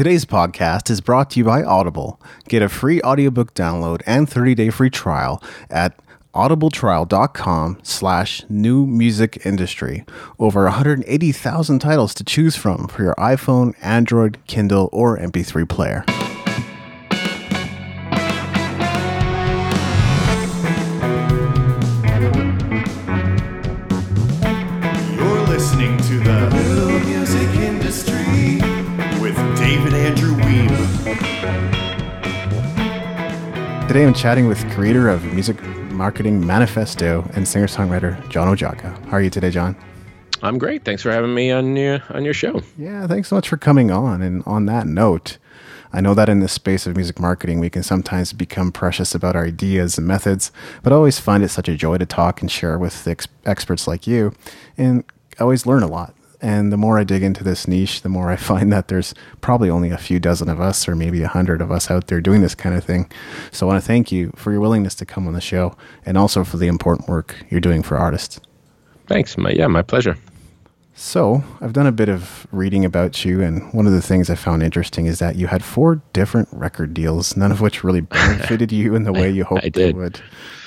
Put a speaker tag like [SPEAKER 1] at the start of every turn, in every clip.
[SPEAKER 1] Today's podcast is brought to you by Audible. Get a free audiobook download and 30-day free trial at audibletrial.com slash new music industry. Over 180,000 titles to choose from for your iPhone, Android, Kindle, or MP3 player. Today I'm chatting with creator of Music Marketing Manifesto and singer-songwriter John Oszajca. How are you today, John?
[SPEAKER 2] I'm great. Thanks for having me on your on your show.
[SPEAKER 1] Yeah, thanks so much for coming on. And on that note, I know that in the space of music marketing, we can sometimes become precious about our ideas and methods, but I always find it such a joy to talk and share with ex- experts like you, and I always learn a lot. And the more I dig into this niche, the more I find that there's probably only a few dozen of us, or maybe a hundred of us out there doing this kind of thing. So I want to thank you for your willingness to come on the show, and also for the important work you're doing for artists.
[SPEAKER 2] Thanks. My yeah, my pleasure.
[SPEAKER 1] So, I've done a bit of reading about you, and one of the things I found interesting is that you had four different record deals, none of which really benefited you in the way you hoped
[SPEAKER 2] I
[SPEAKER 1] they would.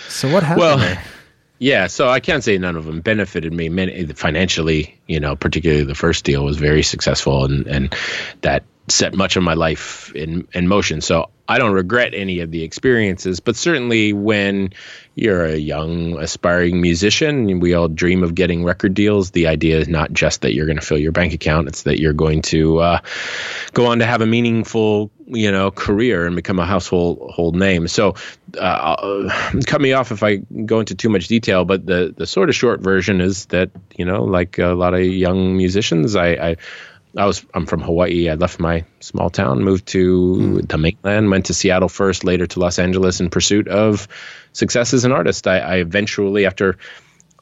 [SPEAKER 1] So, what happened
[SPEAKER 2] Well,
[SPEAKER 1] there?
[SPEAKER 2] Yeah, so I can't say none of them benefited me. Financially, you know, particularly the first deal was very successful, and and that set much of my life in in motion. So I don't regret any of the experiences, but certainly when you're a young aspiring musician, we all dream of getting record deals. The idea is not just that you're going to fill your bank account; it's that you're going to uh, go on to have a meaningful, you know, career and become a household hold name. So, uh, cut me off if I go into too much detail. But the the sort of short version is that you know, like a lot of young musicians, I. I I was I'm from Hawaii. I left my small town, moved to hmm. the mainland, went to Seattle first, later to Los Angeles in pursuit of success as an artist. I, I eventually, after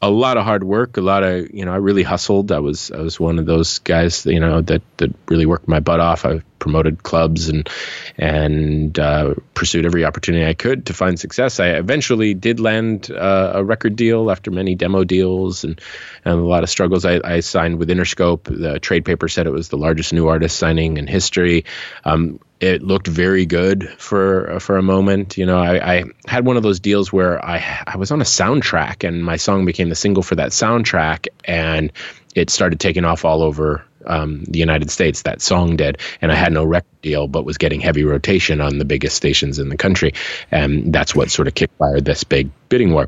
[SPEAKER 2] a lot of hard work, a lot of you know, I really hustled. I was I was one of those guys, you know, that that really worked my butt off. I promoted clubs and and uh, pursued every opportunity I could to find success. I eventually did land uh, a record deal after many demo deals and and a lot of struggles. I, I signed with Interscope. The trade paper said it was the largest new artist signing in history. Um, it looked very good for for a moment. You know, I, I had one of those deals where I I was on a soundtrack and my song became the single for that soundtrack, and it started taking off all over um, the United States. That song did, and I had no record deal, but was getting heavy rotation on the biggest stations in the country, and that's what sort of kickfired this big bidding war.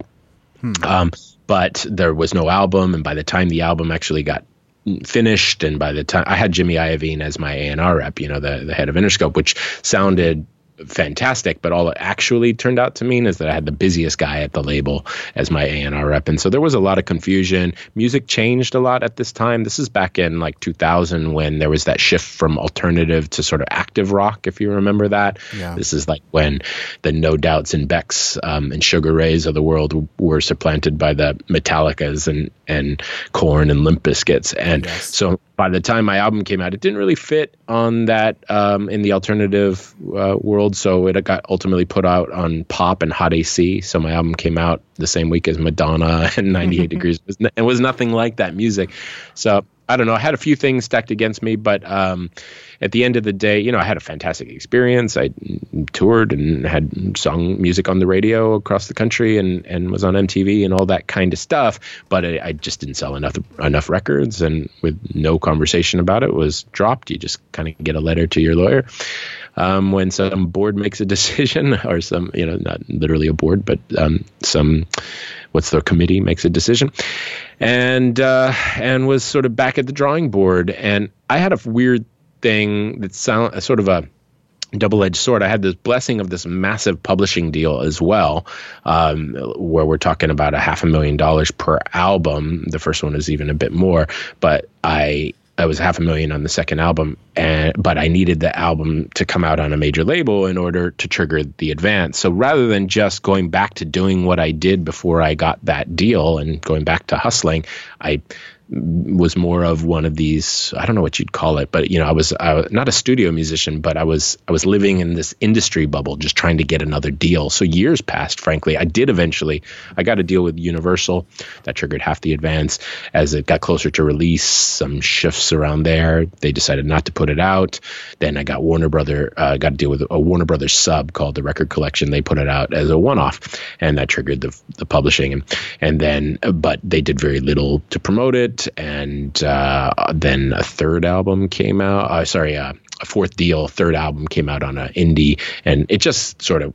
[SPEAKER 2] Um, but there was no album, and by the time the album actually got finished and by the time I had Jimmy Iovine as my A&R rep, you know, the, the head of Interscope, which sounded fantastic, but all it actually turned out to mean is that I had the busiest guy at the label as my A&R rep. And so there was a lot of confusion. Music changed a lot at this time. This is back in like 2000 when there was that shift from alternative to sort of active rock, if you remember that.
[SPEAKER 1] Yeah.
[SPEAKER 2] This is like when the No Doubts and Becks um, and Sugar Rays of the world were supplanted by the Metallicas and, and Korn and Limp Bizkits. And
[SPEAKER 1] Yes.
[SPEAKER 2] so by the time my album came out, it didn't really fit on that um, in the alternative uh, world. So it got ultimately put out on pop and hot AC. So my album came out the same week as Madonna and 98 Degrees. It was, n- it was nothing like that music. So I don't know. I had a few things stacked against me, but um, at the end of the day, you know, I had a fantastic experience. I toured and had sung music on the radio across the country and, and was on MTV and all that kind of stuff. But I, I just didn't sell enough enough records, and with no conversation about it, was dropped. You just kind of get a letter to your lawyer um, when some board makes a decision, or some, you know, not literally a board, but um, some what's the committee makes a decision and uh, and was sort of back at the drawing board and i had a weird thing that sound sort of a double-edged sword i had this blessing of this massive publishing deal as well um, where we're talking about a half a million dollars per album the first one is even a bit more but i I was half a million on the second album, and but I needed the album to come out on a major label in order to trigger the advance. So rather than just going back to doing what I did before I got that deal and going back to hustling, I was more of one of these I don't know what you'd call it, but you know I was, I not a studio musician, but I was I was living in this industry bubble, just trying to get another deal. So years passed. Frankly, I did eventually. I got a deal with Universal that triggered half the advance. As it got closer to release, some shifts around there. They decided not to put it out. Then I got Warner Brother uh, got a deal with a Warner Brothers sub called the Record Collection. They put it out as a one-off, and that triggered the the publishing. And and then, but they did very little to promote it and uh, then a third album came out. Uh, sorry, uh, a fourth deal, third album came out on an indie, and it just sort of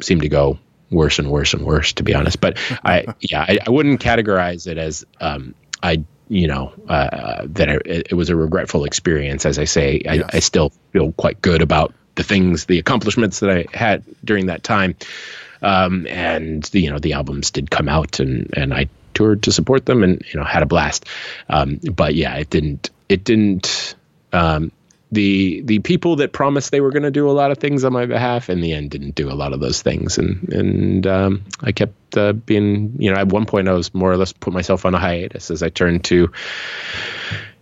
[SPEAKER 2] seemed to go worse and worse and worse, to be honest. But I, yeah, I, I, wouldn't categorize it as um, I, you know, uh, that it, it, was a regretful experience. As I say, I, yes. I still feel quite good about the things, the accomplishments that I had during that time. Um, and the, you know the albums did come out and and I toured to support them and you know had a blast. Um, but yeah, it didn't. It didn't. Um, the the people that promised they were going to do a lot of things on my behalf in the end didn't do a lot of those things and and um, I kept uh, being you know at one point I was more or less put myself on a hiatus as I turned to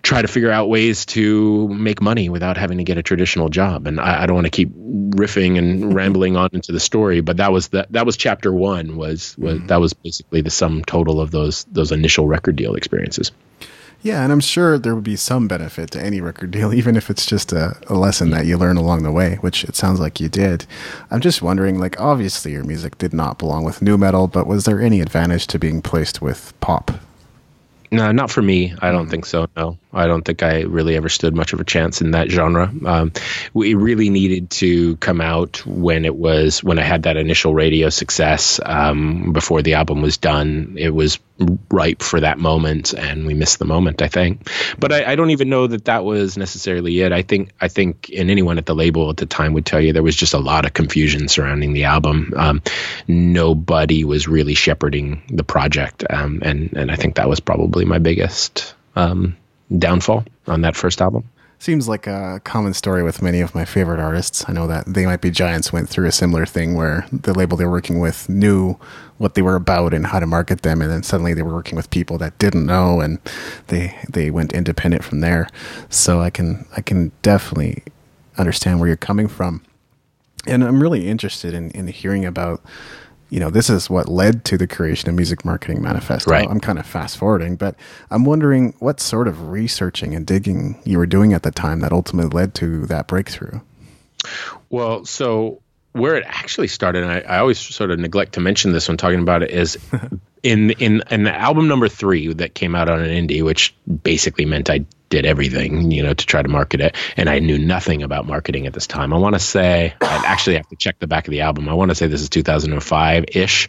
[SPEAKER 2] try to figure out ways to make money without having to get a traditional job. And I, I don't want to keep riffing and rambling on into the story, but that was the, that was chapter one was, was mm-hmm. that was basically the sum total of those, those initial record deal experiences.
[SPEAKER 1] Yeah, and I'm sure there would be some benefit to any record deal, even if it's just a, a, lesson that you learn along the way, which it sounds like you did. I'm just wondering, like, obviously your music did not belong with new metal, but was there any advantage to being placed with pop?
[SPEAKER 2] No, not for me. I don't mm. think so. No, I don't think I really ever stood much of a chance in that genre. Um, we really needed to come out when it was when I had that initial radio success. Um, before the album was done, it was ripe for that moment, and we missed the moment. I think, but I, I don't even know that that was necessarily it. I think I think, and anyone at the label at the time would tell you there was just a lot of confusion surrounding the album. Um, nobody was really shepherding the project, um, and and I think that was probably my biggest um, downfall on that first album.
[SPEAKER 1] Seems like a common story with many of my favorite artists. I know that They Might Be Giants went through a similar thing where the label they were working with knew what they were about and how to market them, and then suddenly they were working with people that didn't know, and they they went independent from there. So I can I can definitely understand where you're coming from, and I'm really interested in in hearing about you know, this is what led to the creation of Music Marketing Manifesto.
[SPEAKER 2] Right.
[SPEAKER 1] I'm kind of fast forwarding, but I'm wondering what sort of researching and digging you were doing at the time that ultimately led to that breakthrough.
[SPEAKER 2] Well, so where it actually started, and I, I always sort of neglect to mention this when talking about it, is in in in the album number three that came out on an indie, which basically meant I did everything, you know, to try to market it. And I knew nothing about marketing at this time. I want to say, I actually have to check the back of the album. I want to say this is 2005 ish,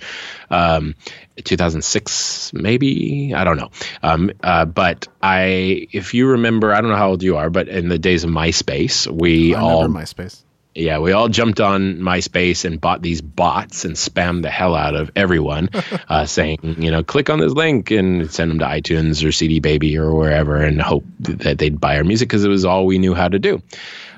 [SPEAKER 2] um, 2006, maybe. I don't know. Um, uh, but I, if you remember, I don't know how old you are, but in the days of MySpace, we
[SPEAKER 1] I
[SPEAKER 2] all.
[SPEAKER 1] MySpace
[SPEAKER 2] yeah, we all jumped on MySpace and bought these bots and spammed the hell out of everyone, uh, saying, you know, click on this link and send them to iTunes or CD Baby or wherever and hope that they'd buy our music because it was all we knew how to do.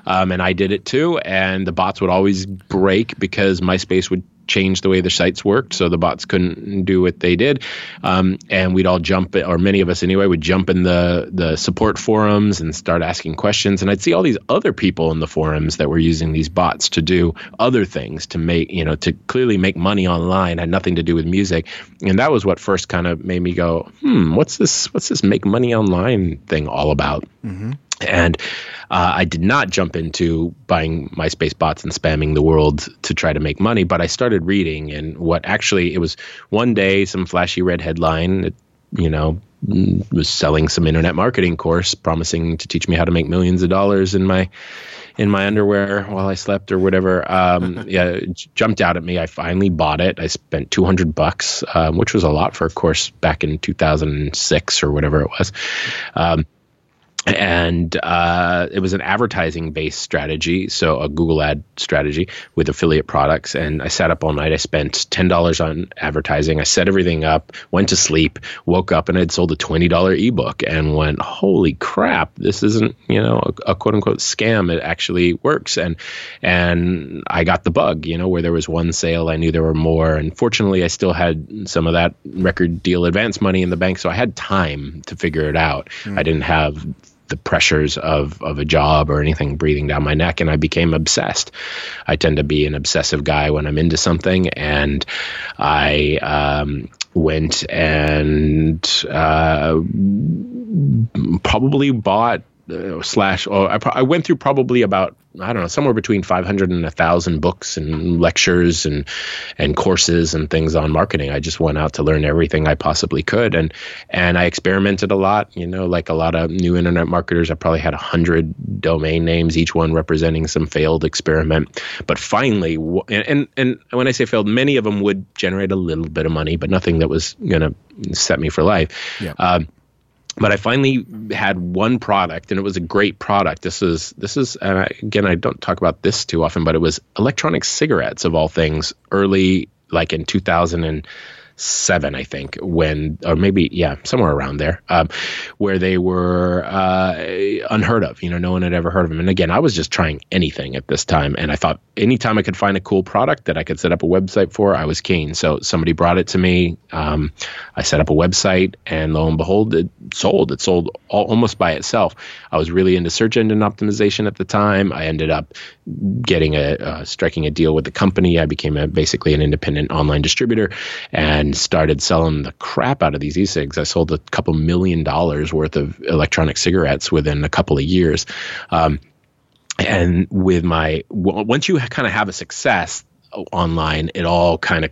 [SPEAKER 2] Um, and I did it too. And the bots would always break because MySpace would changed the way the sites worked, so the bots couldn't do what they did. Um, and we'd all jump, or many of us anyway, would jump in the the support forums and start asking questions. And I'd see all these other people in the forums that were using these bots to do other things to make, you know, to clearly make money online. Had nothing to do with music, and that was what first kind of made me go, hmm, what's this? What's this make money online thing all about? Mm-hmm. And uh, I did not jump into buying MySpace bots and spamming the world to try to make money, but I started reading. And what actually, it was one day, some flashy red headline, that, you know, was selling some internet marketing course promising to teach me how to make millions of dollars in my in my underwear while I slept or whatever. Um, yeah, jumped out at me. I finally bought it. I spent 200 bucks, um, which was a lot for a course back in 2006 or whatever it was. Um, and uh, it was an advertising based strategy so a google ad strategy with affiliate products. And i sat up all night. I spent $10 on advertising. I set everything up went to sleep woke up and i'd sold a $20 ebook and went holy crap this isn't you know a, a quote unquote scam. It actually works. And and i got the bug you know where there was one sale i knew there were more. And fortunately i still had some of that record deal advance money in the bank so i had time to figure it out. Mm. i didn't have the pressures of of a job or anything breathing down my neck and I became obsessed. I tend to be an obsessive guy when I'm into something and I um, went and uh, probably bought uh, slash or I, I, went through probably about I don't know somewhere between 500 and a thousand books and lectures and and courses and things on marketing. I just went out to learn everything I possibly could and and I experimented a lot. You know, like a lot of new internet marketers, I probably had a hundred domain names, each one representing some failed experiment. But finally, and, and and when I say failed, many of them would generate a little bit of money, but nothing that was gonna set me for life. Yeah. Um, but I finally had one product, and it was a great product. This is this is and I, again I don't talk about this too often, but it was electronic cigarettes of all things, early like in 2000 and seven, I think, when or maybe yeah, somewhere around there, um, where they were uh, unheard of. You know, no one had ever heard of them. And again, I was just trying anything at this time, and I thought anytime I could find a cool product that I could set up a website for, I was keen. So somebody brought it to me. Um, I set up a website, and lo and behold, it sold. It sold all, almost by itself. I was really into search engine optimization at the time. I ended up getting a uh, striking a deal with the company. I became a, basically an independent online distributor, and started selling the crap out of these e-cigs. I sold a couple million dollars worth of electronic cigarettes within a couple of years. Um, and with my once you kind of have a success online, it all kind of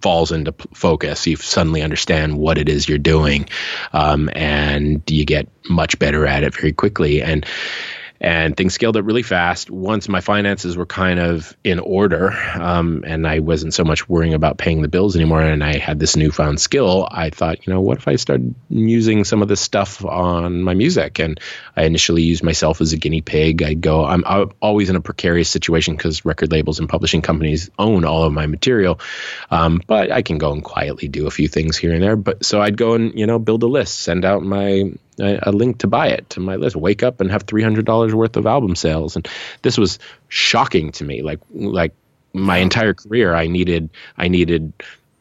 [SPEAKER 2] falls into focus. You suddenly understand what it is you're doing, um, and you get much better at it very quickly. And and things scaled up really fast. Once my finances were kind of in order, um, and I wasn't so much worrying about paying the bills anymore, and I had this newfound skill, I thought, you know, what if I started using some of this stuff on my music? And I initially used myself as a guinea pig. I'd go, I'm, I'm always in a precarious situation because record labels and publishing companies own all of my material, um, but I can go and quietly do a few things here and there. But so I'd go and you know build a list, send out my a, a, link to buy it to my list. Wake up and have three hundred dollars worth of album sales, and this was shocking to me. Like like my entire career, I needed I needed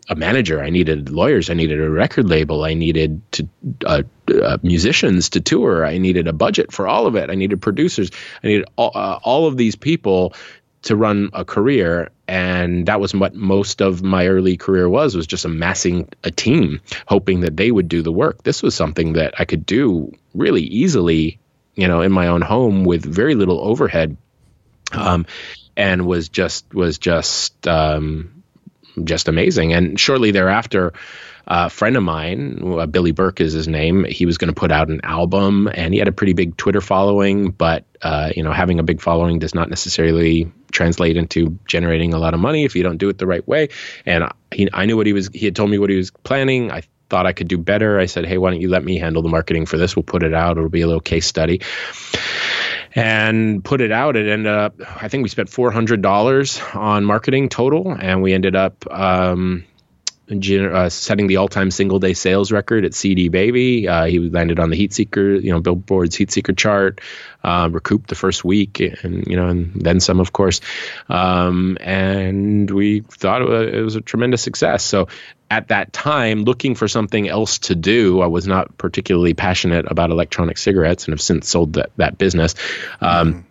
[SPEAKER 2] a manager, I needed lawyers, I needed a record label, I needed to uh, uh, musicians to tour, I needed a budget for all of it, I needed producers, I needed all, uh, all of these people to run a career and that was what most of my early career was was just amassing a team hoping that they would do the work. This was something that i could do really easily you know in my own home with very little overhead um, and was just was just um, just amazing. And shortly thereafter a friend of mine, uh, Billy Burke is his name. He was going to put out an album, and he had a pretty big Twitter following. But uh, you know, having a big following does not necessarily translate into generating a lot of money if you don't do it the right way. And he, I knew what he was. He had told me what he was planning. I thought I could do better. I said, "Hey, why don't you let me handle the marketing for this? We'll put it out. It'll be a little case study." and put it out. It ended up, I think we spent four hundred dollars on marketing total, and we ended up um, uh, setting the all-time single-day sales record at CD Baby. Uh, he landed on the Heatseeker, you know, Billboard's Heatseeker chart. Uh, recouped the first week, and you know, and then some, of course. Um, and we thought it was a tremendous success. So at that time, looking for something else to do, I was not particularly passionate about electronic cigarettes, and have since sold that that business. Um, mm.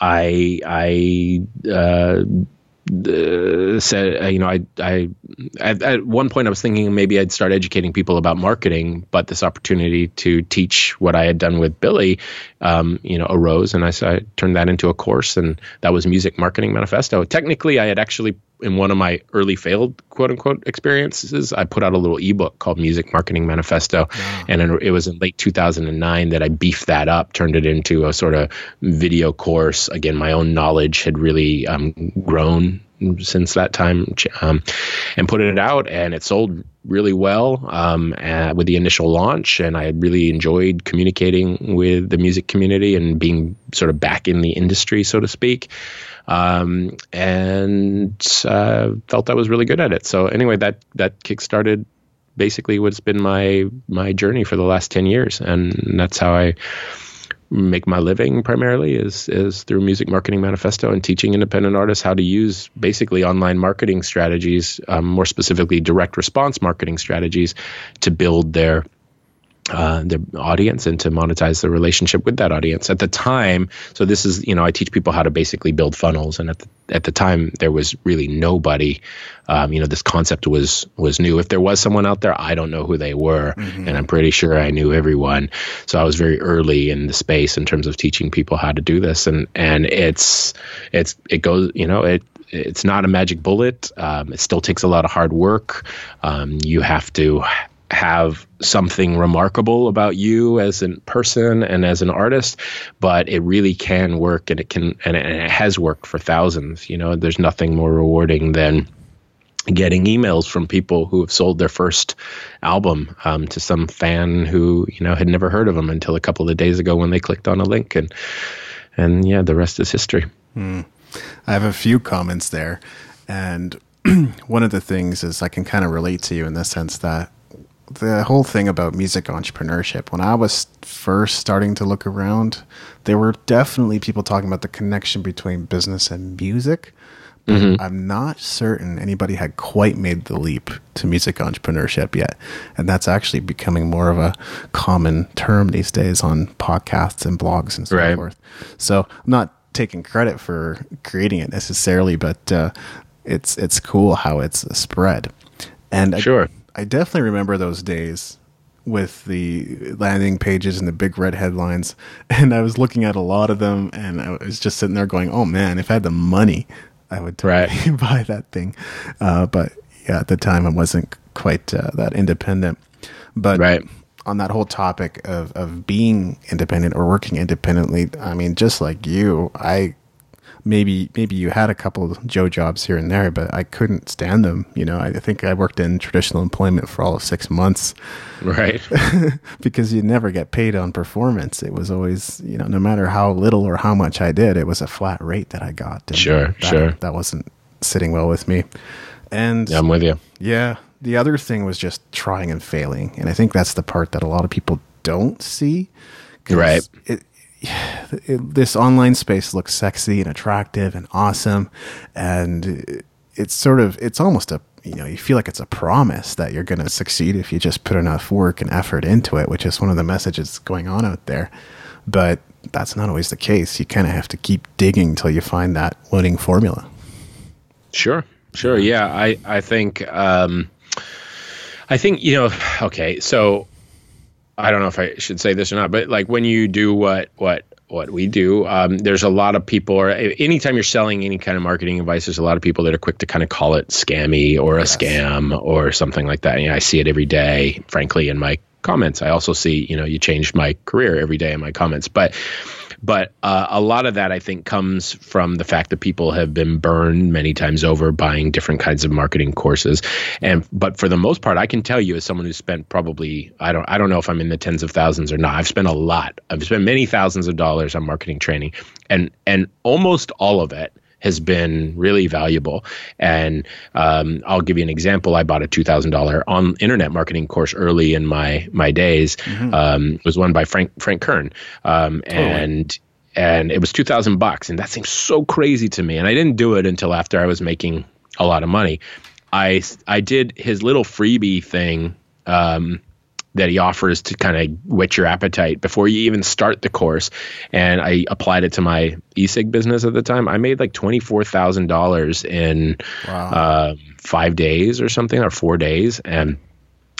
[SPEAKER 2] I I uh, uh, said, uh, you know, I, I, at, at, one point I was thinking maybe I'd start educating people about marketing, but this opportunity to teach what I had done with Billy, um, you know, arose, and I, I turned that into a course, and that was Music Marketing Manifesto. Technically, I had actually in one of my early failed quote unquote experiences, I put out a little ebook called Music Marketing Manifesto. Wow. And it was in late 2009 that I beefed that up, turned it into a sort of video course. Again, my own knowledge had really um, grown since that time um, and put it out and it sold really well um, with the initial launch, and I really enjoyed communicating with the music community and being sort of back in the industry, so to speak. Um, and uh, felt I was really good at it. So anyway, that that kickstarted basically what's been my my journey for the last ten years, and that's how I make my living primarily is is through music marketing manifesto and teaching independent artists how to use basically online marketing strategies um, more specifically direct response marketing strategies to build their uh, their audience and to monetize the relationship with that audience at the time so this is you know i teach people how to basically build funnels and at the, at the time there was really nobody um, you know this concept was was new if there was someone out there i don't know who they were mm-hmm. and i'm pretty sure i knew everyone so i was very early in the space in terms of teaching people how to do this and and it's it's it goes you know it it's not a magic bullet. Um, it still takes a lot of hard work. Um, you have to have something remarkable about you as a person and as an artist, but it really can work and it can and it has worked for thousands. You know, there's nothing more rewarding than getting emails from people who have sold their first album um, to some fan who you know had never heard of them until a couple of days ago when they clicked on a link and and yeah the rest is history
[SPEAKER 1] hmm. i have a few comments there and one of the things is i can kind of relate to you in the sense that the whole thing about music entrepreneurship, when I was first starting to look around, there were definitely people talking about the connection between business and music. But mm-hmm. I'm not certain anybody had quite made the leap to music entrepreneurship yet. And that's actually becoming more of a common term these days on podcasts and blogs and so right. forth. So I'm not taking credit for creating it necessarily, but uh, it's it's cool how it's spread. And
[SPEAKER 2] sure. I,
[SPEAKER 1] I definitely remember those days with the landing pages and the big red headlines. And I was looking at a lot of them and I was just sitting there going, oh man, if I had the money, I would totally right. buy that thing. Uh, but yeah, at the time I wasn't quite uh, that independent. But right. on that whole topic of, of being independent or working independently, I mean, just like you, I maybe maybe you had a couple of Joe jobs here and there, but I couldn't stand them. You know, I think I worked in traditional employment for all of six months,
[SPEAKER 2] right?
[SPEAKER 1] because you never get paid on performance. It was always, you know, no matter how little or how much I did, it was a flat rate that I got.
[SPEAKER 2] And sure,
[SPEAKER 1] that,
[SPEAKER 2] sure.
[SPEAKER 1] That wasn't sitting well with me. And
[SPEAKER 2] yeah, I'm with you.
[SPEAKER 1] Yeah. The other thing was just trying and failing, and I think that's the part that a lot of people don't see.
[SPEAKER 2] Right.
[SPEAKER 1] It, this online space looks sexy and attractive and awesome, and it's sort of it's almost a you know you feel like it's a promise that you're going to succeed if you just put enough work and effort into it, which is one of the messages going on out there. But that's not always the case. You kind of have to keep digging until you find that winning formula.
[SPEAKER 2] Sure, sure, yeah. I I think um, I think you know. Okay, so I don't know if I should say this or not, but like when you do what what what we do, um, there's a lot of people, or anytime you're selling any kind of marketing advice, there's a lot of people that are quick to kind of call it scammy or yes. a scam or something like that. And, I see it every day, frankly, in my comments. I also see, you know, you changed my career every day in my comments, but but uh, a lot of that, I think, comes from the fact that people have been burned many times over buying different kinds of marketing courses. And but for the most part, I can tell you, as someone who's spent probably I don't I don't know if I'm in the tens of thousands or not. I've spent a lot. I've spent many thousands of dollars on marketing training, and and almost all of it has been really valuable. And um, I'll give you an example. I bought a two thousand dollar on internet marketing course early in my my days. Mm-hmm. Um, it was one by Frank Frank Kern, um, and and it was two thousand bucks, and that seems so crazy to me. And I didn't do it until after I was making a lot of money. I I did his little freebie thing. Um, that he offers to kind of whet your appetite before you even start the course. And I applied it to my e-cig business at the time. I made like twenty four thousand dollars in wow. uh, five days or something, or four days. And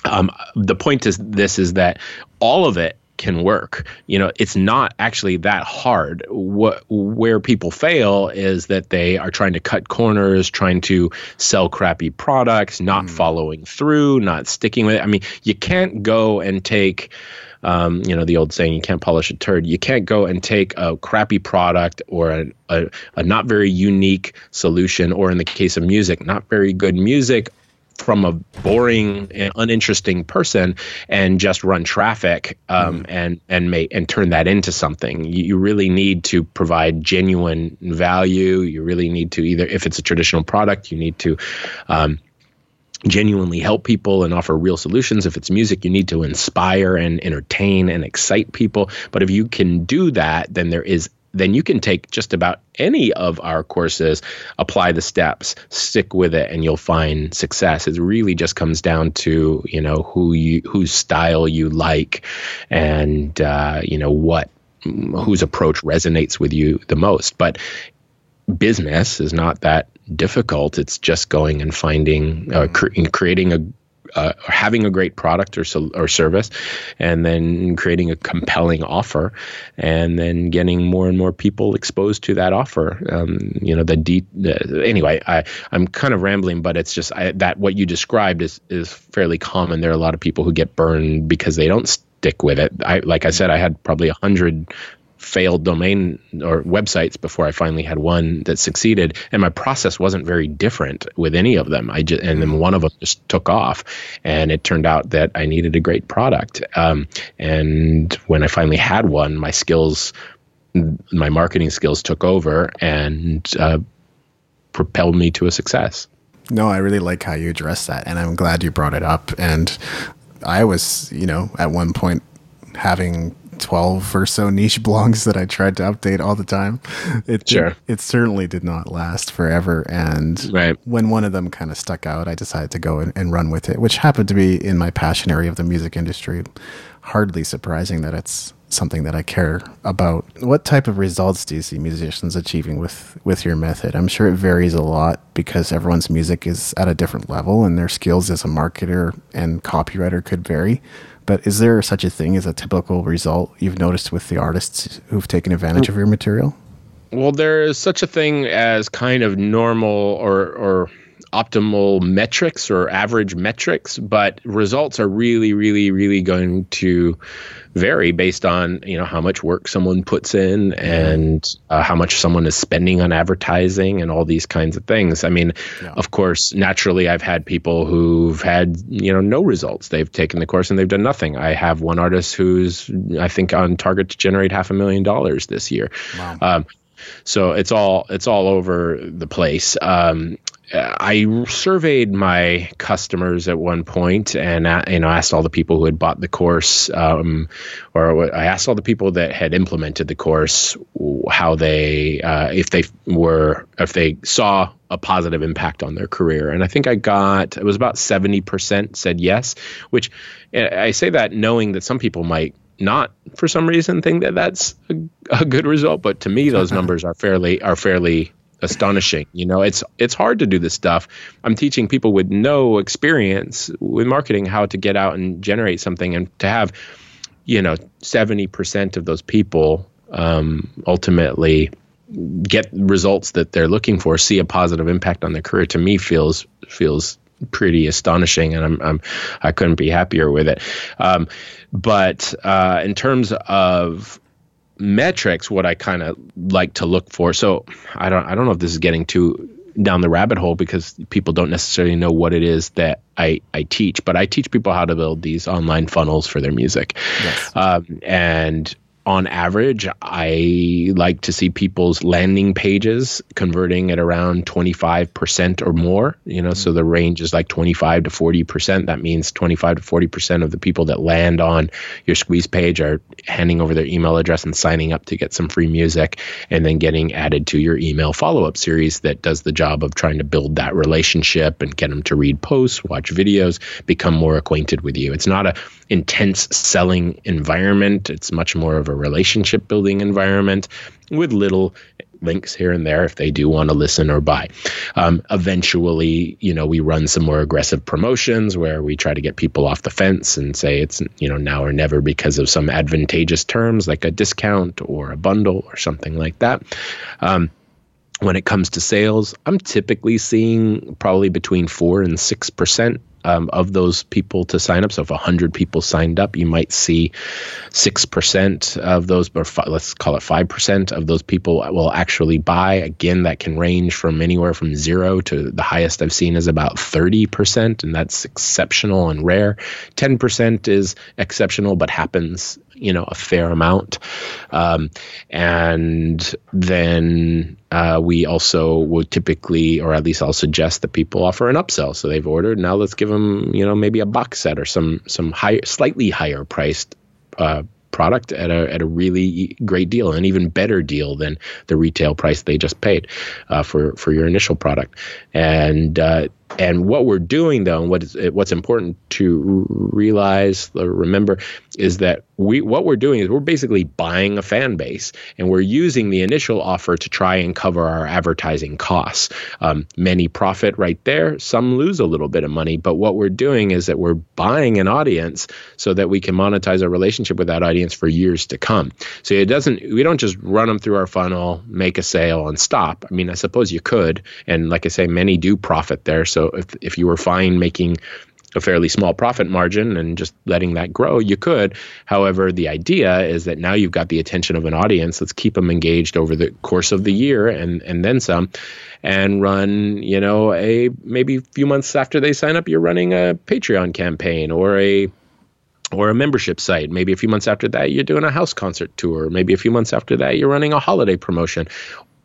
[SPEAKER 2] um, the point is, this is that all of it can work. You know, it's not actually that hard. What where people fail is that they are trying to cut corners, trying to sell crappy products, not mm. following through, not sticking with it. I mean, you can't go and take um, you know the old saying you can't polish a turd you can't go and take a crappy product or a, a, a not very unique solution or in the case of music not very good music from a boring and uninteresting person and just run traffic um, mm. and and make and turn that into something. You, you, really need to provide genuine value. You really need to either, if it's a traditional product, you need to. Um, genuinely help people and offer real solutions. If it's music, you need to inspire and entertain and excite people. But if you can do that, then there is then you can take just about any of our courses, apply the steps, stick with it, and you'll find success. It really just comes down to you know who you whose style you like, and uh, you know what whose approach resonates with you the most. But business is not that difficult. It's just going and finding, uh, cre- creating a uh, having a great product or so, or service, and then creating a compelling offer, and then getting more and more people exposed to that offer. Um, you know, the de- anyway, I I'm kind of rambling, but it's just I, that what you described is is fairly common. There are a lot of people who get burned because they don't stick with it. I like I said, I had probably a hundred failed domain or websites before I finally had one that succeeded. And my process wasn't very different with any of them. I just, and then one of them just took off and it turned out that I needed a great product. Um, and when I finally had one, my skills, my marketing skills took over and uh, propelled me to a success.
[SPEAKER 1] No, I really like how you address that. And I'm glad you brought it up. And I was, you know, at one point having 12 or so niche blogs that I tried to update all the time. It sure. It, it certainly did not last forever. And right. when one of them kind of stuck out, I decided to go and, and run with it, which happened to be in my passion area of the music industry. Hardly surprising that it's something that I care about. What type of results do you see musicians achieving with with your method? I'm sure it varies a lot because everyone's music is at a different level and their skills as a marketer and copywriter could vary. But is there such a thing as a typical result you've noticed with the artists who've taken advantage of your material?
[SPEAKER 2] Well, there is such a thing as kind of normal or or optimal metrics or average metrics, but results are really, really, really going to vary based on you know how much work someone puts in and uh, how much someone is spending on advertising and all these kinds of things. I mean, yeah. of course, naturally, I've had people who've had you know no results. They've taken the course and they've done nothing. I have one artist who's I think on target to generate half a million dollars this year. Wow. Um, so it's all it's all over the place. Um, I surveyed my customers at one point, and uh, you know asked all the people who had bought the course, um, or I asked all the people that had implemented the course how they, uh, if they were, if they saw a positive impact on their career. And I think I got it was about seventy percent said yes, which I say that knowing that some people might not for some reason think that that's a, a good result, but to me those numbers are fairly are fairly astonishing. You know, it's it's hard to do this stuff. I'm teaching people with no experience with marketing how to get out and generate something, and to have, you know, seventy percent of those people um, ultimately get results that they're looking for, see a positive impact on their career. To me, feels feels pretty astonishing, and I'm, I'm I couldn't be happier with it. Um, but uh, in terms of metrics what I kind of like to look for. So I don't I don't know if this is getting too down the rabbit hole because people don't necessarily know what it is that I, I teach, but I teach people how to build these online funnels for their music. Yes. Um, and on average, I like to see people's landing pages converting at around 25% or more. You know, mm-hmm. so the range is like 25 to 40%. That means 25 to 40% of the people that land on your squeeze page are handing over their email address and signing up to get some free music and then getting added to your email follow up series that does the job of trying to build that relationship and get them to read posts, watch videos, become more acquainted with you. It's not a intense selling environment. It's much more of a relationship building environment with little links here and there if they do want to listen or buy. Um, eventually, you know, we run some more aggressive promotions where we try to get people off the fence and say it's, you know, now or never because of some advantageous terms like a discount or a bundle or something like that. Um, when it comes to sales, I'm typically seeing probably between four and six percent um, of those people to sign up. So if 100 people signed up, you might see 6% of those, or let's call it 5% of those people will actually buy. Again, that can range from anywhere from zero to the highest I've seen is about 30%, and that's exceptional and rare. 10% is exceptional, but happens you know a fair amount um, and then uh, we also would typically or at least i'll suggest that people offer an upsell so they've ordered now let's give them you know maybe a box set or some some higher slightly higher priced uh, product at a at a really great deal, an even better deal than the retail price they just paid uh, for for your initial product. And uh, and what we're doing though, and what is what's important to realize or remember is that we what we're doing is we're basically buying a fan base, and we're using the initial offer to try and cover our advertising costs. Um, many profit right there, some lose a little bit of money, but what we're doing is that we're buying an audience so that we can monetize our relationship with that audience for years to come. So it doesn't we don't just run them through our funnel, make a sale, and stop. I mean, I suppose you could, and like I say, many do profit there. So if if you were fine making a fairly small profit margin and just letting that grow, you could. However, the idea is that now you've got the attention of an audience. Let's keep them engaged over the course of the year and and then some, and run you know a maybe a few months after they sign up, you're running a Patreon campaign or a or a membership site. Maybe a few months after that, you're doing a house concert tour. Maybe a few months after that, you're running a holiday promotion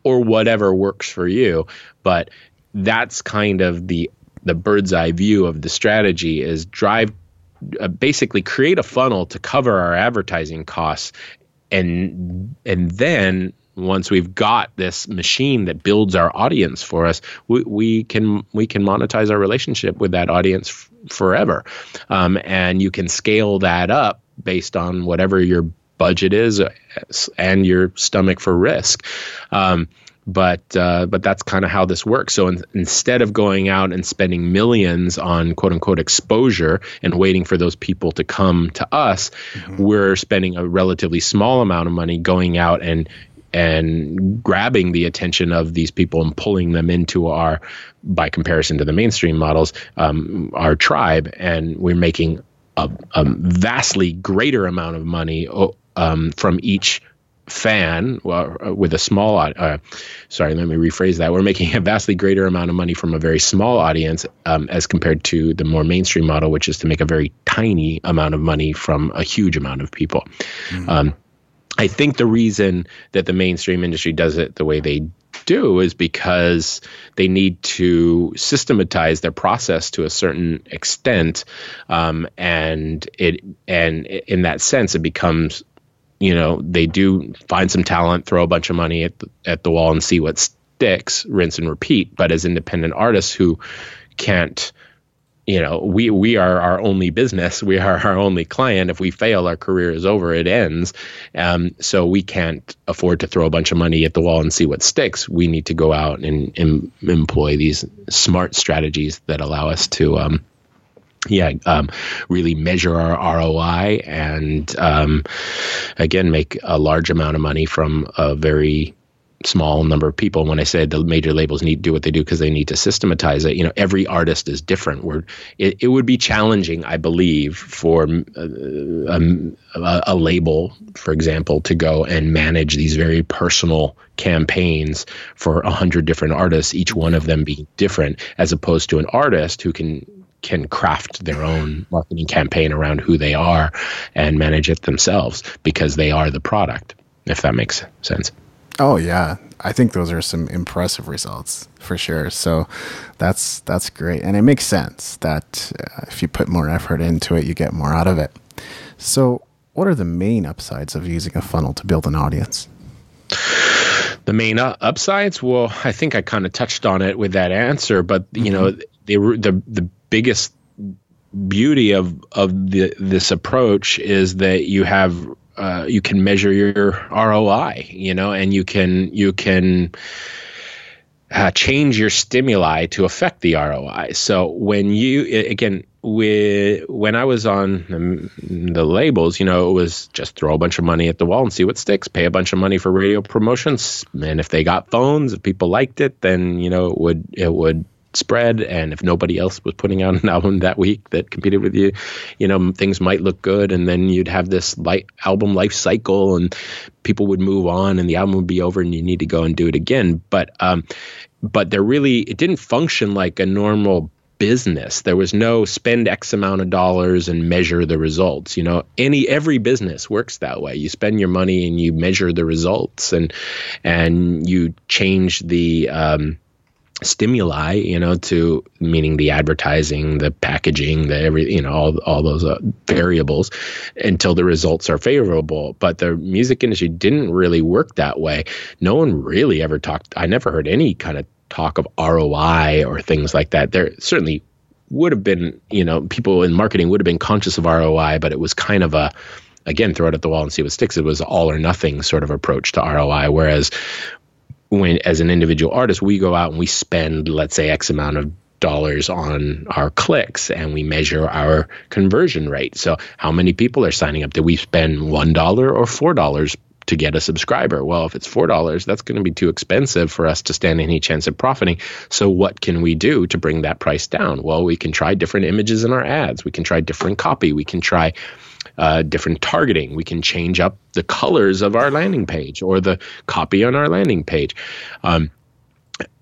[SPEAKER 2] or whatever works for you. But that's kind of the the bird's eye view of the strategy is drive uh, basically create a funnel to cover our advertising costs. And and then once we've got this machine that builds our audience for us we, we can we can monetize our relationship with that audience f- forever. Um, and you can scale that up based on whatever your budget is uh, and your stomach for risk. Um, but uh, but that's kind of how this works. So in, instead of going out and spending millions on quote unquote exposure and waiting for those people to come to us, mm-hmm. we're spending a relatively small amount of money going out and and grabbing the attention of these people and pulling them into our, by comparison to the mainstream models, um, our tribe, and we're making a, a vastly greater amount of money um, from each fan well, uh, with a small uh, sorry let me rephrase that we're making a vastly greater amount of money from a very small audience um, as compared to the more mainstream model which is to make a very tiny amount of money from a huge amount of people mm-hmm. um, i think the reason that the mainstream industry does it the way they do is because they need to systematize their process to a certain extent um, and it and in that sense it becomes you know they do find some talent, throw a bunch of money at the, at the wall and see what sticks, rinse and repeat. But as independent artists who can't you know we we are our only business we are our only client. If we fail our career is over it ends. Um, so we can't afford to throw a bunch of money at the wall and see what sticks. We need to go out and, and employ these smart strategies that allow us to um, yeah, um, really measure our ROI and um, again make a large amount of money from a very small number of people. When I said the major labels need to do what they do because they need to systematize it, you know, every artist is different. We're, it, it would be challenging, I believe, for uh, um, a, a label, for example, to go and manage these very personal campaigns for a hundred different artists, each one of them being different, as opposed to an artist who can can craft their own marketing campaign around who they are and manage it themselves because they are the product if that makes sense.
[SPEAKER 1] Oh yeah. I think those are some impressive results for sure. So that's that's great. And it makes sense that uh, if you put more effort into it you get more out of it. So what are the main upsides of using a funnel to build an audience?
[SPEAKER 2] The main uh, upsides? Well i think i kind of touched on it with that answer but you mm-hmm. know the, the the biggest beauty of of the, this approach is that you have uh, you can measure your ROI, you know, and you can you can uh, change your stimuli to affect the ROI. So when you again with when I was on the, the, labels, you know, it was just throw a bunch of money at the wall and see what sticks. Pay a bunch of money for radio promotions, and if they got phones, if people liked it, then you know it would it would spread and if nobody else was putting out an album that week that competed with you you know things might look good and then you'd have this light album life cycle and people would move on and the album would be over and you need to go and do it again. But um but there really it didn't function like a normal business. There was no spend x amount of dollars and measure the results you know. Any every business works that way. You spend your money and you measure the results and and you change the um stimuli you know to meaning the advertising the packaging the every you know all, all those uh, variables until the results are favorable. But the music industry didn't really work that way. No one really ever talked i never heard any kind of talk of roi or things like that. There certainly would have been you know people in marketing would have been conscious of roi but it was kind of a again throw it at the wall and see what sticks. It was all or nothing sort of approach to roi whereas when as an individual artist we go out and we spend let's say x amount of dollars on our clicks and we measure our conversion rate. So how many people are signing up? Did we spend one dollar or four dollars to get a subscriber? Well if it's four dollars that's going to be too expensive for us to stand any chance of profiting. So what can we do to bring that price down? Well we can try different images in our ads. We can try different copy. We can try uh, different targeting. We can change up the colors of our landing page or the copy on our landing page. Um,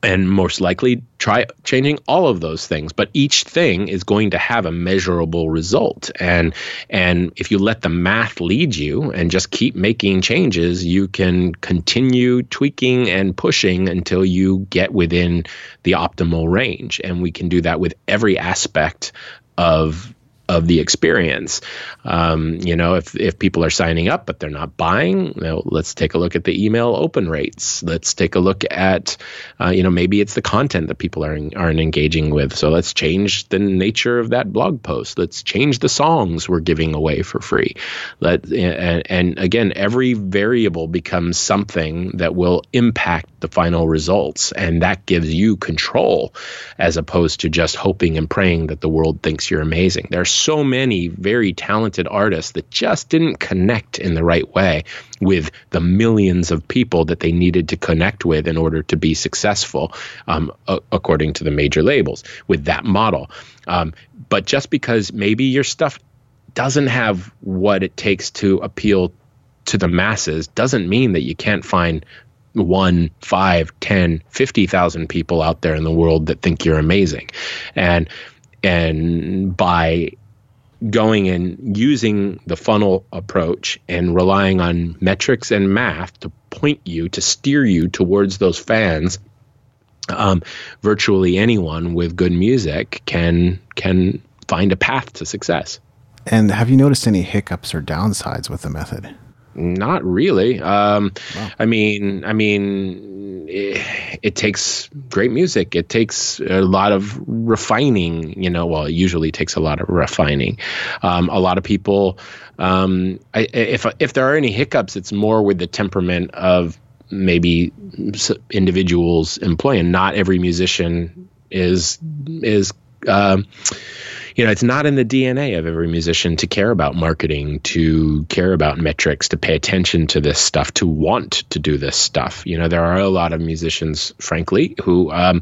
[SPEAKER 2] and most likely try changing all of those things but each thing is going to have a measurable result and and if you let the math lead you and just keep making changes you can continue tweaking and pushing until you get within the optimal range and we can do that with every aspect of of the experience. Um, you know, if if people are signing up but they're not buying, you know, let's take a look at the email open rates. Let's take a look at, uh, you know, maybe it's the content that people are aren't engaging with. So let's change the nature of that blog post. Let's change the songs we're giving away for free. Let and, and again, every variable becomes something that will impact the final results, and that gives you control, as opposed to just hoping and praying that the world thinks you're amazing. There's so many very talented artists that just didn't connect in the right way with the millions of people that they needed to connect with in order to be successful, um, a- according to the major labels, with that model. Um, but just because maybe your stuff doesn't have what it takes to appeal to the masses doesn't mean that you can't find one, five, ten, fifty thousand people out there in the world that think you're amazing. And and by going and using the funnel approach and relying on metrics and math to point you to steer you towards those fans um, virtually anyone with good music can can find a path to success.
[SPEAKER 1] And have you noticed any hiccups or downsides with the method
[SPEAKER 2] not really um, wow. i mean i mean it, it, takes great music. It takes a lot of refining, you know. Well, it usually takes a lot of refining. Um, a lot of people, um, I, if if there are any hiccups, it's more with the temperament of maybe individuals employing. Not every musician is is. Um, you know, it's not in the DNA of every musician to care about marketing, to care about metrics, to pay attention to this stuff, to want to do this stuff. You know, there are a lot of musicians, frankly, who um,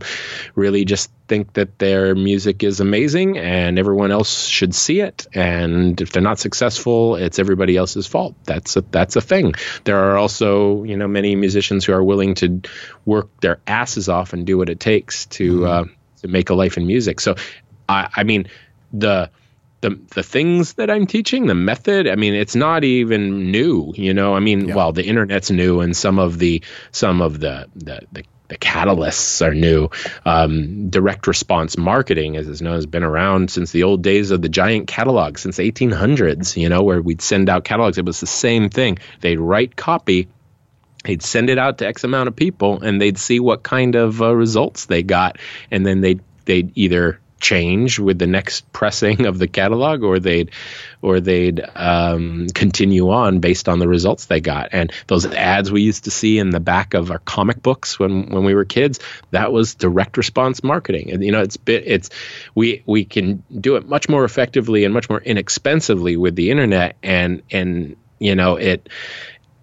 [SPEAKER 2] really just think that their music is amazing and everyone else should see it. And if they're not successful, it's everybody else's fault. That's a, that's a thing. There are also, you know, many musicians who are willing to work their asses off and do what it takes to mm-hmm. uh, to make a life in music. So, I, I mean, the the the things that I'm teaching, the method, I mean, it's not even new, you know. I mean, yeah. well, the internet's new and some of the some of the the, the the catalysts are new. Um, direct response marketing, as is known, has been around since the old days of the giant catalog, since 1800s. You know, where we'd send out catalogs. It was the same thing. They'd write copy, they'd send it out to X amount of people, and they'd see what kind of uh, results they got, and then they'd they'd either change with the next pressing of the catalog or they'd or they'd um, continue on based on the results they got. And those ads we used to see in the back of our comic books when when we were kids that was direct response marketing. And you know it's bit it's we we can do it much more effectively and much more inexpensively with the internet. And and you know it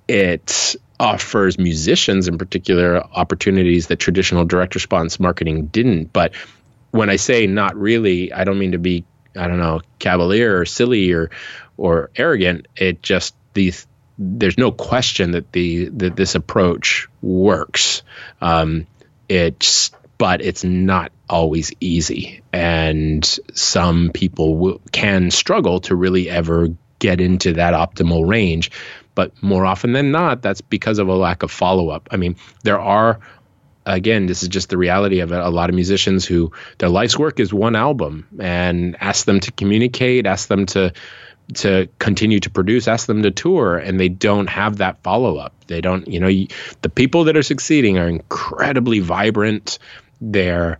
[SPEAKER 2] it offers musicians in particular opportunities that traditional direct response marketing didn't. But when I say not really, I don't mean to be I don't know cavalier or silly or or arrogant. It just these there's no question that the that this approach works. Um, it's but it's not always easy, and some people can struggle to really ever get into that optimal range. But more often than not, that's because of a lack of follow up. I mean, there are again, this is just the reality of it. A lot of musicians who their life's work is one album, and ask them to communicate, ask them to to continue to produce, ask them to tour, and they don't have that follow up. They don't, you know, you, the people that are succeeding are incredibly vibrant. They're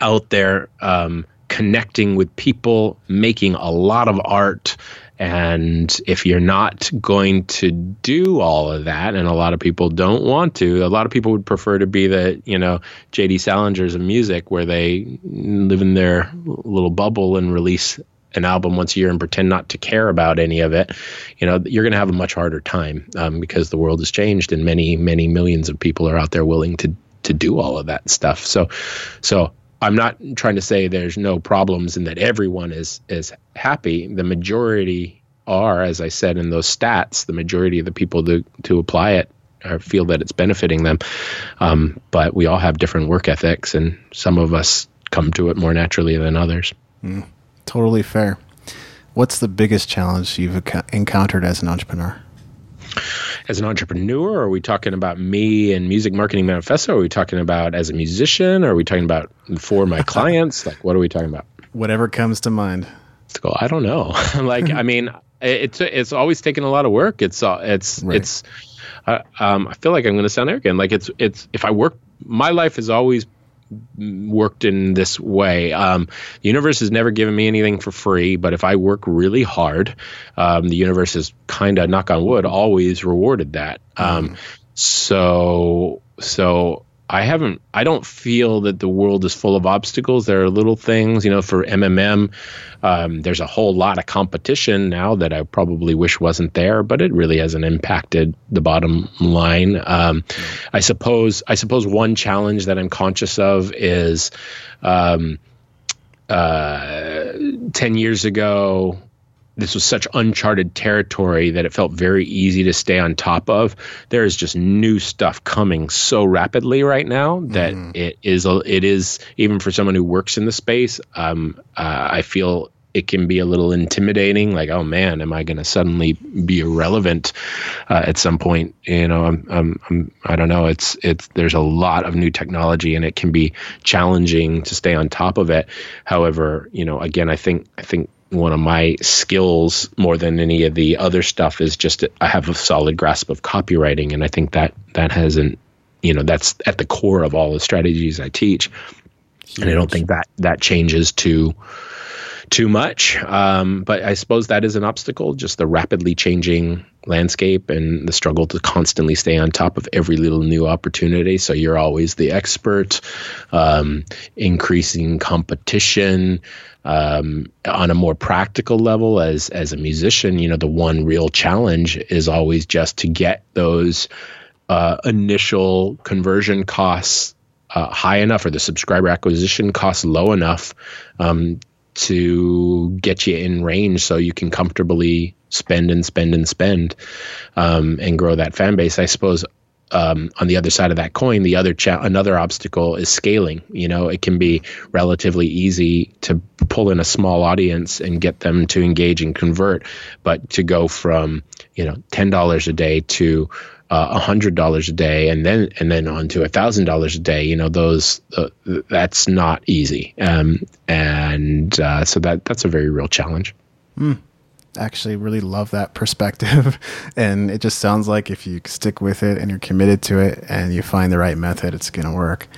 [SPEAKER 2] out there um, connecting with people, making a lot of art. And if you're not going to do all of that, and a lot of people don't want to, a lot of people would prefer to be the, you know, J.D. Salingers of music, where they live in their little bubble and release an album once a year and pretend not to care about any of it, you know, you're going to have a much harder time um, because the world has changed and many, many millions of people are out there willing to to do all of that stuff. So, so I'm not trying to say there's no problems and that everyone is is happy. The majority are, as I said in those stats, the majority of the people to to apply it or feel that it's benefiting them. Um, but we all have different work ethics, and some of us come to it more naturally than others.
[SPEAKER 1] Mm, totally fair. What's the biggest challenge you've encountered as an entrepreneur?
[SPEAKER 2] As an entrepreneur? Are we talking about me and Music Marketing Manifesto? Are we talking about as a musician? Are we talking about for my clients? like, what are we talking about?
[SPEAKER 1] Whatever comes to mind.
[SPEAKER 2] Go. I don't know. like, I mean, it's it's always taken a lot of work. It's uh, it's right. it's. Uh, um, I feel like I'm going to sound arrogant. Like it's it's if I work, my life has always worked in this way. Um, the universe has never given me anything for free, but if I work really hard, um, the universe has kind of, knock on wood, always rewarded that. Um, mm. So, so I haven't, I don't feel that the world is full of obstacles. There are little things, you know, for MMM, um, there's a whole lot of competition now that I probably wish wasn't there, but it really hasn't impacted the bottom line. Um, I suppose, I suppose one challenge that I'm conscious of is, um, uh, 10 years ago, this was such uncharted territory that it felt very easy to stay on top of. There is just new stuff coming so rapidly right now that mm. it is it is even for someone who works in the space. Um, uh, I feel it can be a little intimidating. Like, oh man, am I going to suddenly be irrelevant uh, at some point? You know, I'm, I'm, I'm, I don't know. It's, it's, there's a lot of new technology, and it can be challenging to stay on top of it. However, you know, again, I think, I think one of my skills more than any of the other stuff is just I have a solid grasp of copywriting, and I think that that hasn't you know that's at the core of all the strategies I teach, Huge. and I don't think that that changes too too much. Um, but I suppose that is an obstacle, just the rapidly changing landscape and the struggle to constantly stay on top of every little new opportunity. So you're always the expert, um, increasing competition, um, on a more practical level as as a musician you know the one real challenge is always just to get those uh, initial conversion costs uh, high enough or the subscriber acquisition costs low enough um, to get you in range so you can comfortably spend and spend and spend um, and grow that fan base. I suppose um, on the other side of that coin, the other cha- another obstacle is scaling. You know, it can be relatively easy to pull in a small audience and get them to engage and convert, but to go from you know ten dollars a day to uh, a uh, hundred dollars a day and then and then on to a thousand dollars a day you know those uh, that's not easy. Um, and uh, so that that's a very real challenge.
[SPEAKER 1] Mm actually really love that perspective. and it just sounds like if you stick with it and you're committed to it and you find the right method, it's going to work.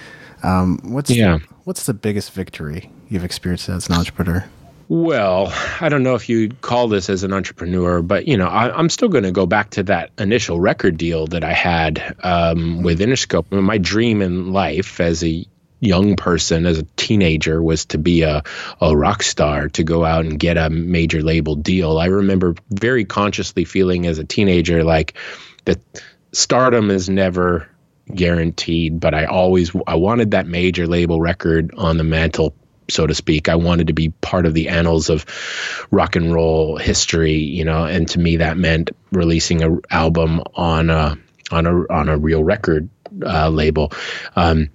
[SPEAKER 1] Um, what's yeah. The, what's the biggest victory you've experienced as an entrepreneur?
[SPEAKER 2] Well, I don't know if you'd call this as an entrepreneur, but you know, I, am still going to go back to that initial record deal that I had um, with Interscope. My dream in life as a young person as a teenager was to be a, a rock star to go out and get a major label deal i remember very consciously feeling as a teenager like that stardom is never guaranteed, but I always I wanted that major label record on the mantle so to speak. I wanted to be part of the annals of rock and roll history, you know, and to me that meant releasing a album on a on a on a real record uh, label. Um,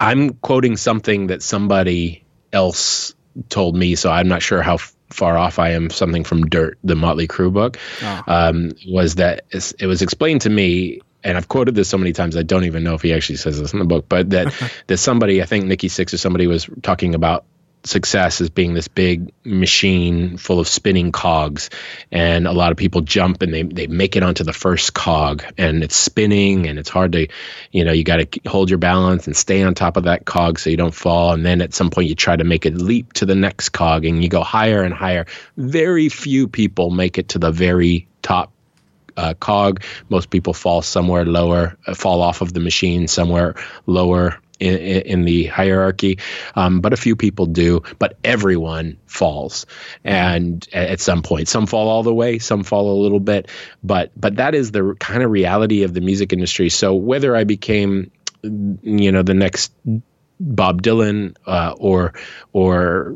[SPEAKER 2] I'm quoting something that somebody else told me, so I'm not sure how far off I am. Something from Dirt, the Motley Crue book, oh. um, was that it was explained to me and I've quoted this so many times I don't even know if he actually says this in the book, but that that somebody I think Nikki Sixx or somebody was talking about success as being this big machine full of spinning cogs. And a lot of people jump and they, they make it onto the first cog. And it's spinning and it's hard to you know you got to hold your balance and stay on top of that cog so you don't fall. And then at some point you try to make it leap to the next cog and you go higher and higher. Very few people make it to the very top uh, cog. Most people fall somewhere lower, uh, fall off of the machine somewhere lower in, in, the hierarchy, um, but a few people do. But everyone falls, and at some point, some fall all the way, some fall a little bit. But but that is the kind of reality of the music industry. So whether I became, you know, the next Bob Dylan uh, or or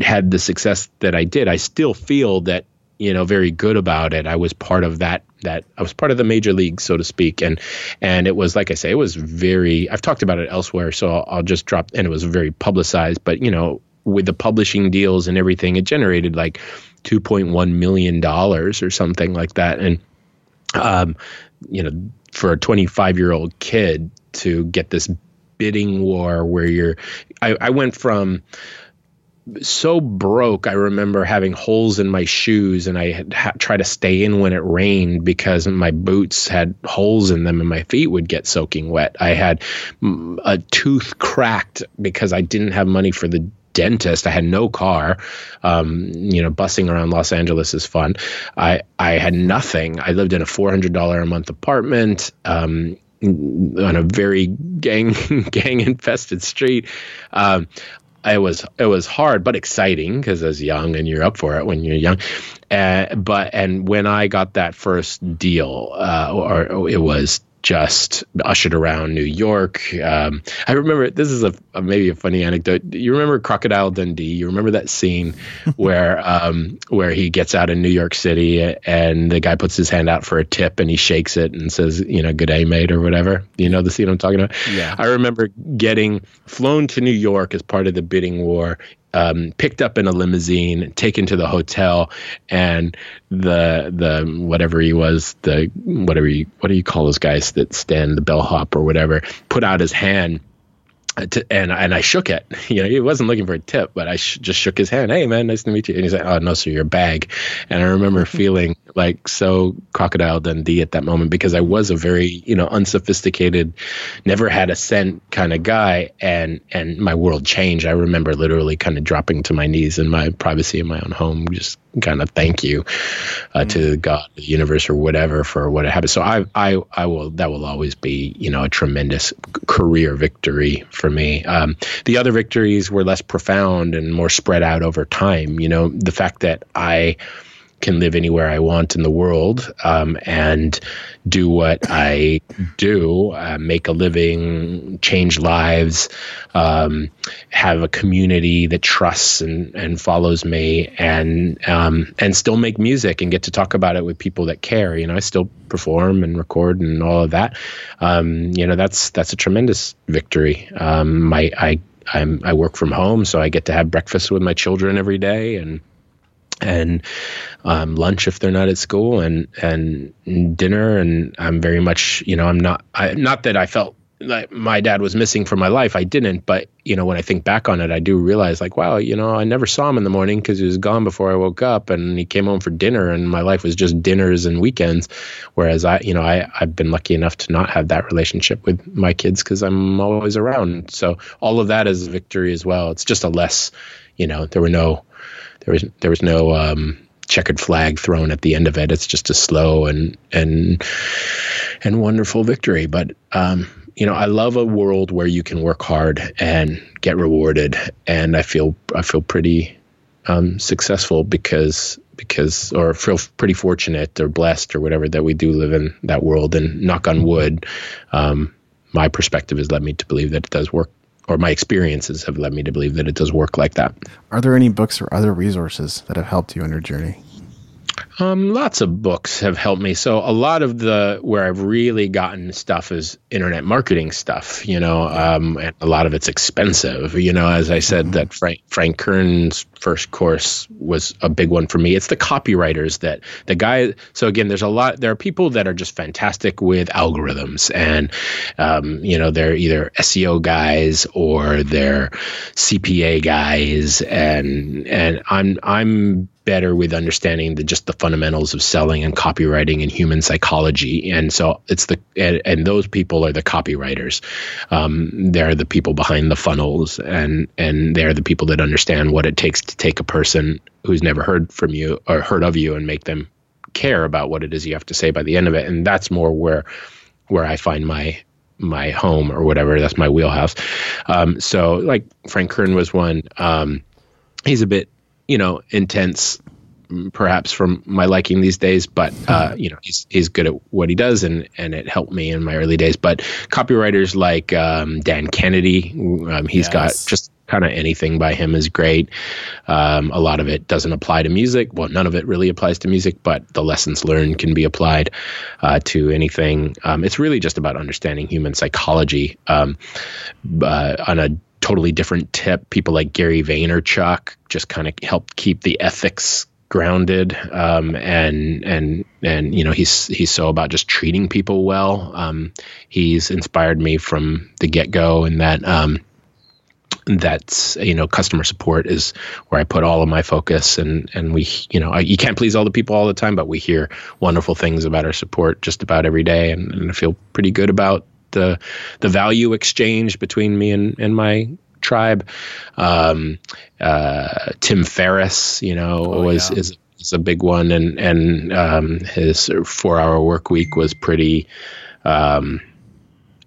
[SPEAKER 2] had the success that I did, I still feel that you know very good about it. I was part of that that I was part of the major league, so to speak, and and it was like I say, it was very. I've talked about it elsewhere, so I'll, I'll just drop. And it was very publicized, but you know, with the publishing deals and everything, it generated like two point one million dollars or something like that, and um, you know, for a twenty five year old kid to get this bidding war where you're, I, I went from so broke. I remember having holes in my shoes, and I had ha- try to stay in when it rained because my boots had holes in them, and my feet would get soaking wet. I had mm, a tooth cracked because I didn't have money for the dentist. I had no car. Um, you know, bussing around Los Angeles is fun. I I had nothing. I lived in a four hundred dollar a month apartment. Um, on a very gang gang infested street. Um, it was it was hard but exciting because I was young and you're up for it when you're young. Uh, but and when I got that first deal, uh, or, or it was just ushered around New York. Um, I remember this is a, a, maybe a funny anecdote. You remember Crocodile Dundee? You remember that scene where um, where he gets out in New York City and the guy puts his hand out for a tip and he shakes it and says, you know, "Good day, mate," or whatever. You know the scene I'm talking about?
[SPEAKER 1] Yeah.
[SPEAKER 2] I remember getting flown to New York as part of the bidding war um, picked up in a limousine, taken to the hotel, and the the whatever he was, the whatever you, what do you call those guys that stand the bellhop or whatever, put out his hand to, and and I shook it. You know, he wasn't looking for a tip, but I sh- just shook his hand. Hey, man, nice to meet you. And he's like, Oh no, sir, your bag. And I remember feeling like so crocodile Dundee at that moment because I was a very you know unsophisticated, never had a cent kind of guy, and and my world changed. I remember literally kind of dropping to my knees in my privacy in my own home, just kind of thank you uh, mm. to God, the universe, or whatever for what happened. So I, I, I will. That will always be, you know, a tremendous career victory for me. Um, the other victories were less profound and more spread out over time. You know, the fact that I can live anywhere I want in the world um, and do what I do, uh, make a living, change lives, um, have a community that trusts and, and follows me, and um, and still make music and get to talk about it with people that care. You know, I still perform and record and all of that. Um, you know, that's that's a tremendous victory. Um, my I I'm, I work from home, so I get to have breakfast with my children every day and and um, lunch if they're not at school and and dinner. And I'm very much you know I'm not I, not that I felt like my dad was missing from my life. I didn't but you know when I think back on it I do realize like wow you know I never saw him in the morning because he was gone before I woke up and he came home for dinner and my life was just dinners and weekends. Whereas I you know I I've been lucky enough to not have that relationship with my kids because I'm always around. So all of that is a victory as well. It's just a less you know there were no there was there was no um, checkered flag thrown at the end of it. It's just a slow and and and wonderful victory. But um, you know, I love a world where you can work hard and get rewarded, and I feel I feel pretty um, successful because because or feel pretty fortunate or blessed or whatever that we do live in that world. And knock on wood, um, my perspective has led me to believe that it does work or my experiences have led me to believe that it does work like that.
[SPEAKER 1] Are there any books or other resources that have helped you on your journey?
[SPEAKER 2] Um, lots of books have helped me. So a lot of the where I've really gotten stuff is internet marketing stuff, you know, um, and a lot of it's expensive. You know, as I said, mm-hmm. that Frank Frank Kern's first course was a big one for me. It's the copywriters that the guy. So again, there's a lot. There are people that are just fantastic with algorithms, and um, you know, they're either SEO guys or they're CPA guys, and and I'm I'm better with understanding the just the fundamentals of selling and copywriting and human psychology. And so it's the and, and those people are the copywriters. Um, they're the people behind the funnels, and and they're the people that understand what it takes to take a person who's never heard from you or heard of you and make them care about what it is you have to say by the end of it. And that's more where where I find my my home or whatever. That's my wheelhouse. Um, so like Frank Kern was one. Um, he's a bit you know, intense perhaps from my liking these days, but uh, you know he's he's good at what he does, and and it helped me in my early days. But copywriters like um, Dan Kennedy, um, he's yes. got just kind of anything by him is great. Um, a lot of it doesn't apply to music. Well, none of it really applies to music, but the lessons learned can be applied uh, to anything. Um, it's really just about understanding human psychology um, uh, on a totally different tip. People like Gary Vaynerchuk just kind of helped keep the ethics grounded um, and and and you know he's he's so about just treating people well. Um, he's inspired me from the get-go and that um, that's you know customer support is where I put all of my focus. And and we you know I, you can't please all the people all the time but we hear wonderful things about our support just about every day. And, and I feel pretty good about the the value exchange between me and, and my tribe. Um, uh, Tim Ferriss, you know, oh, was yeah. is, is a big one, and and um, his four hour work week was pretty. Um,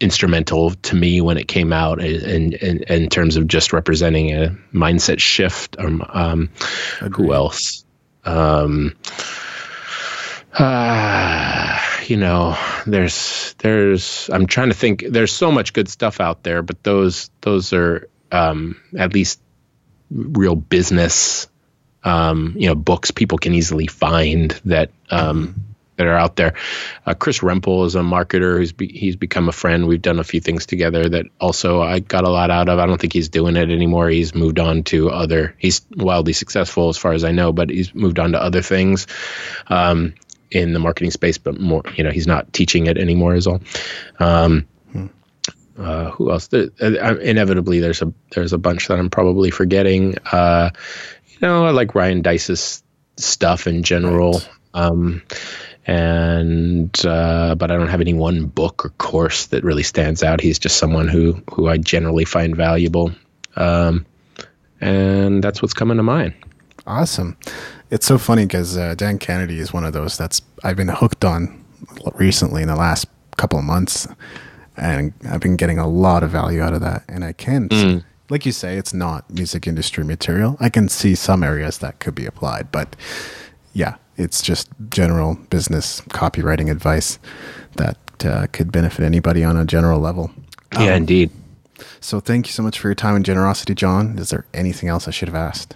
[SPEAKER 2] instrumental to me when it came out in, in, in terms of just representing a mindset shift. Um, um who else? Um, uh, you know, there's there's I'm trying to think. There's so much good stuff out there, but those those are um, at least real business, um, you know, books people can easily find that um, that are out there. Uh, Chris Rempel is a marketer who's be, he's become a friend. We've done a few things together that also I got a lot out of. I don't think he's doing it anymore. He's moved on to other. He's wildly successful as far as I know, but he's moved on to other things. Um, in the marketing space, but more, you know, he's not teaching it anymore. Is all. Um, uh, who else? There, uh, inevitably, there's a there's a bunch that I'm probably forgetting. Uh, you know, I like Ryan Deiss's stuff in general. Right. Um, and uh, but I don't have any one book or course that really stands out. He's just someone who who I generally find valuable, um, and that's what's coming to mind.
[SPEAKER 1] Awesome. It's so funny because uh, Dan Kennedy is one of those that's I've been hooked on recently in the last couple of months and I've been getting a lot of value out of that. And I can, mm. like you say, it's not music industry material. I can see some areas that could be applied, but yeah, it's just general business copywriting advice that uh, could benefit anybody on a general level.
[SPEAKER 2] Yeah, um, indeed.
[SPEAKER 1] So thank you so much for your time and generosity, John. Is there anything else I should have asked?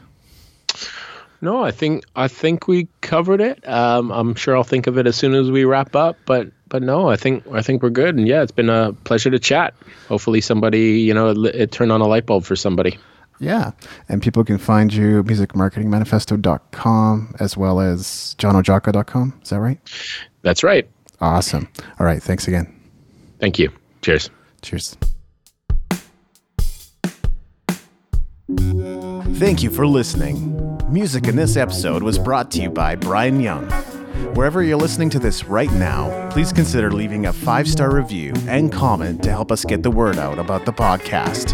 [SPEAKER 2] No, I think I think we covered it. Um, I'm sure I'll think of it as soon as we wrap up. But but no, I think I think we're good. And yeah, it's been a pleasure to chat. Hopefully, somebody you know it, it turned on a light bulb for somebody.
[SPEAKER 1] Yeah. And people can find you musicmarketingmanifesto.com as well as johnoszajca.com. Is that right?
[SPEAKER 2] That's right.
[SPEAKER 1] Awesome. All right. Thanks again.
[SPEAKER 2] Thank you. Cheers.
[SPEAKER 1] Cheers.
[SPEAKER 3] Thank you for listening. Music in this episode was brought to you by Brian Young. Wherever you're listening to this right now, please consider leaving a five star review and comment to help us get the word out about the podcast.